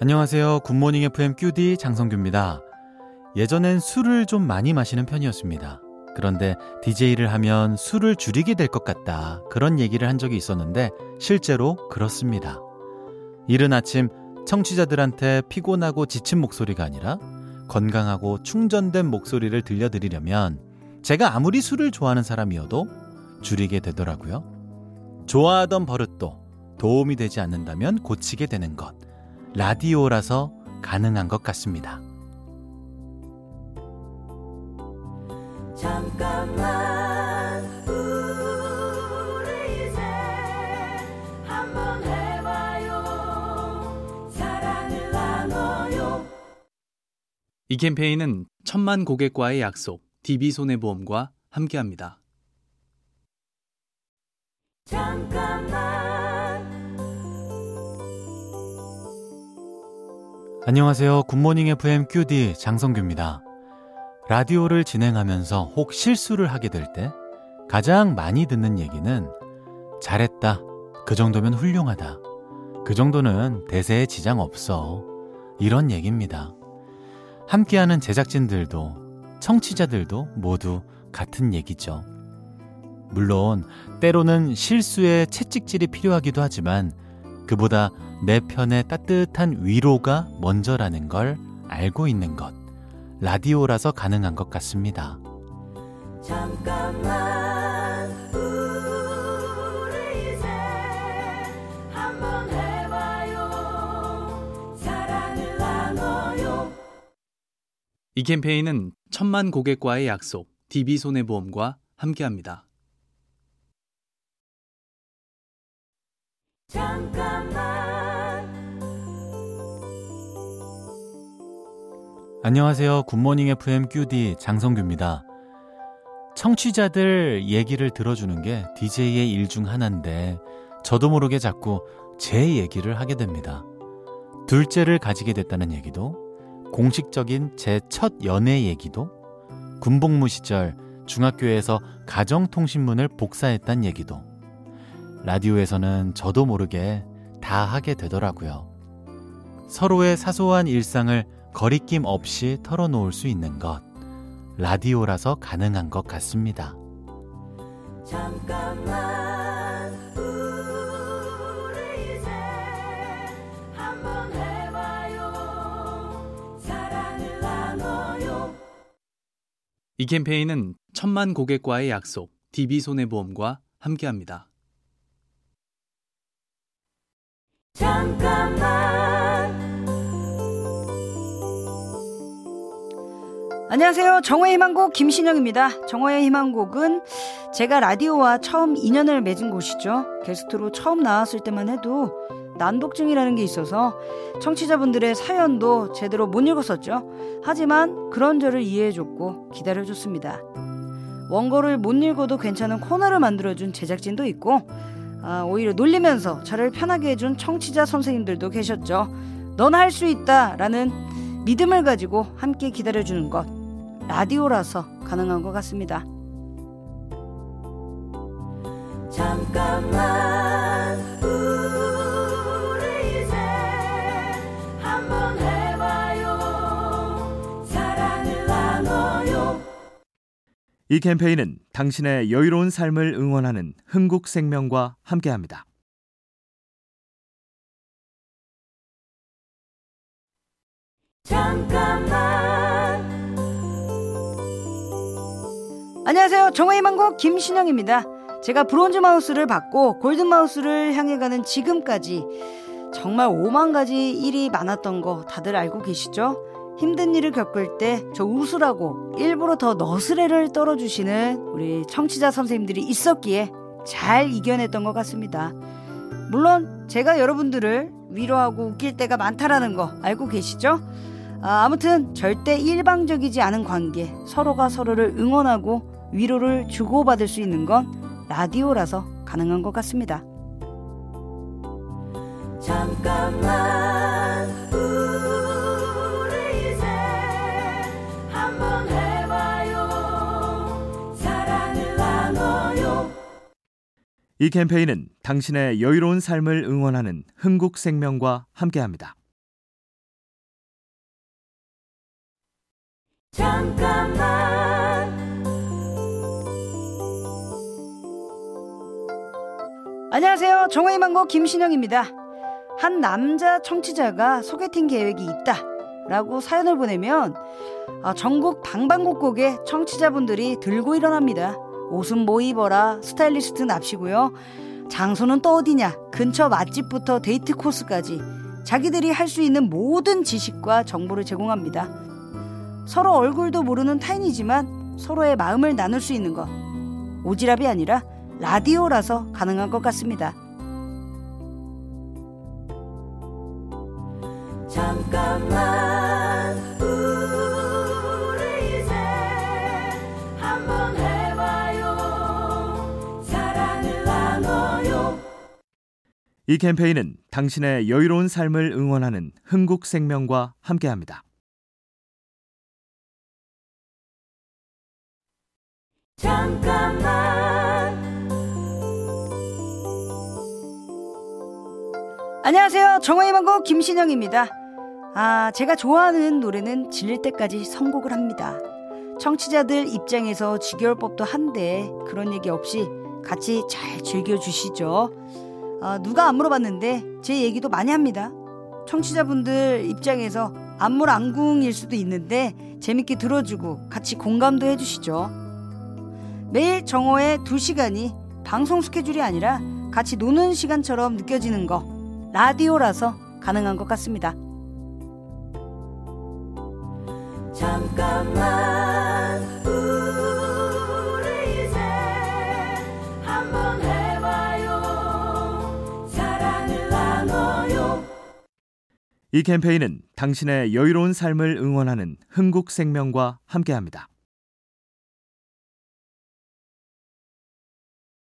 안녕하세요. 굿모닝 FM QD 장성규입니다. 예전엔 술을 좀 많이 마시는 편이었습니다. 그런데 DJ를 하면 술을 줄이게 될 것 같다. 그런 얘기를 한 적이 있었는데 실제로 그렇습니다. 이른 아침 청취자들한테 피곤하고 지친 목소리가 아니라 건강하고 충전된 목소리를 들려드리려면 제가 아무리 술을 좋아하는 사람이어도 줄이게 되더라고요. 좋아하던 버릇도 도움이 되지 않는다면 고치게 되는 것. 라디오라서 가능한 것 같습니다. 잠깐만 우리 이제 한번 해봐요 사랑을 나눠요 이 캠페인은 천만 고객과의 약속 DB손해보험과 함께합니다. 안녕하세요. 굿모닝 FM QD 장성규입니다. 라디오를 진행하면서 혹 실수를 하게 될 때 가장 많이 듣는 얘기는 잘했다. 그 정도면 훌륭하다. 그 정도는 대세에 지장 없어. 이런 얘기입니다. 함께하는 제작진들도 청취자들도 모두 같은 얘기죠. 물론 때로는 실수에 채찍질이 필요하기도 하지만 그보다 내 편의 따뜻한 위로가 먼저라는 걸 알고 있는 것. 라디오라서 가능한 것 같습니다. 잠깐만 우리 이제 한번 해봐요. 사랑을 나눠요. 이 캠페인은 천만 고객과의 약속, DB손해보험과 함께합니다. 안녕하세요. 굿모닝 FM QD 장성규입니다. 청취자들 얘기를 들어주는 게 DJ의 일 중 하나인데 저도 모르게 자꾸 제 얘기를 하게 됩니다. 둘째를 가지게 됐다는 얘기도 공식적인 제 첫 연애 얘기도 군복무 시절 중학교에서 가정통신문을 복사했단 얘기도 라디오에서는 저도 모르게 다 하게 되더라고요. 서로의 사소한 일상을 거리낌 없이 털어놓을 수 있는 것. 라디오라서 가능한 것 같습니다. 잠깐만 우리 이제 한번 해봐요. 사랑을 나눠요. 이 캠페인은 천만 고객과의 약속, DB손해보험과 함께합니다. 안녕하세요. 정호의 희망곡 김신영입니다. 정호의 희망곡은 제가 라디오와 처음 인연을 맺은 곳이죠. 게스트로 처음 나왔을 때만 해도 난독증이라는 게 있어서 청취자분들의 사연도 제대로 못 읽었었죠. 하지만 그런 저를 이해해줬고 기다려줬습니다. 원고를 못 읽어도 괜찮은 코너를 만들어준 제작진도 있고 아, 오히려 놀리면서 저를 편하게 해준 청취자 선생님들도 계셨죠. 넌 할 수 있다 라는 믿음을 가지고 함께 기다려주는 것. 라디오라서 가능한 것 같습니다. 잠깐만 이 캠페인은 당신의 여유로운 삶을 응원하는 흥국생명과 함께합니다. 잠깐만 안녕하세요. 정화의 망고 김신영입니다. 제가 브론즈 마우스를 받고 골든 마우스를 향해 가는 지금까지 정말 오만 가지 일이 많았던 거 다들 알고 계시죠? 힘든 일을 겪을 때 저 웃으라고 일부러 더 너스레를 떨어주시는 우리 청취자 선생님들이 있었기에 잘 이겨냈던 것 같습니다. 물론 제가 여러분들을 위로하고 웃길 때가 많다라는 거 알고 계시죠? 아, 아무튼 절대 일방적이지 않은 관계, 서로가 서로를 응원하고 위로를 주고받을 수 있는 건 라디오라서 가능한 것 같습니다. 잠깐만 이 캠페인은 당신의 여유로운 삶을 응원하는 흥국생명과 함께합니다. 잠깐만 안녕하세요. 정화의 망고 김신영입니다. 한 남자 청취자가 소개팅 계획이 있다 라고 사연을 보내면 아, 전국 방방곡곡에 청취자분들이 들고 일어납니다. 옷은 뭐 입어라 스타일리스트 납시고요. 장소는 또 어디냐 근처 맛집부터 데이트 코스까지 자기들이 할 수 있는 모든 지식과 정보를 제공합니다. 서로 얼굴도 모르는 타인이지만 서로의 마음을 나눌 수 있는 것 오지랖이 아니라 라디오라서 가능한 것 같습니다. 잠깐만 이 캠페인은 당신의 여유로운 삶을 응원하는 흥국생명과 함께합니다. 잠깐만. 안녕하세요. 정화의 망고 김신영입니다. 아 제가 좋아하는 노래는 질릴 때까지 선곡을 합니다. 청취자들 입장에서 지겨울 법도 한데 그런 얘기 없이 같이 잘 즐겨 주시죠 아, 누가 안 물어봤는데 제 얘기도 많이 합니다. 청취자분들 입장에서 안물안궁일 수도 있는데 재밌게 들어주고 같이 공감도 해주시죠. 매일 정오의 2시간이 방송 스케줄이 아니라 같이 노는 시간처럼 느껴지는 거 라디오라서 가능한 것 같습니다. 잠깐만 이 캠페인은 당신의 여유로운 삶을 응원하는 흥국생명과 함께합니다.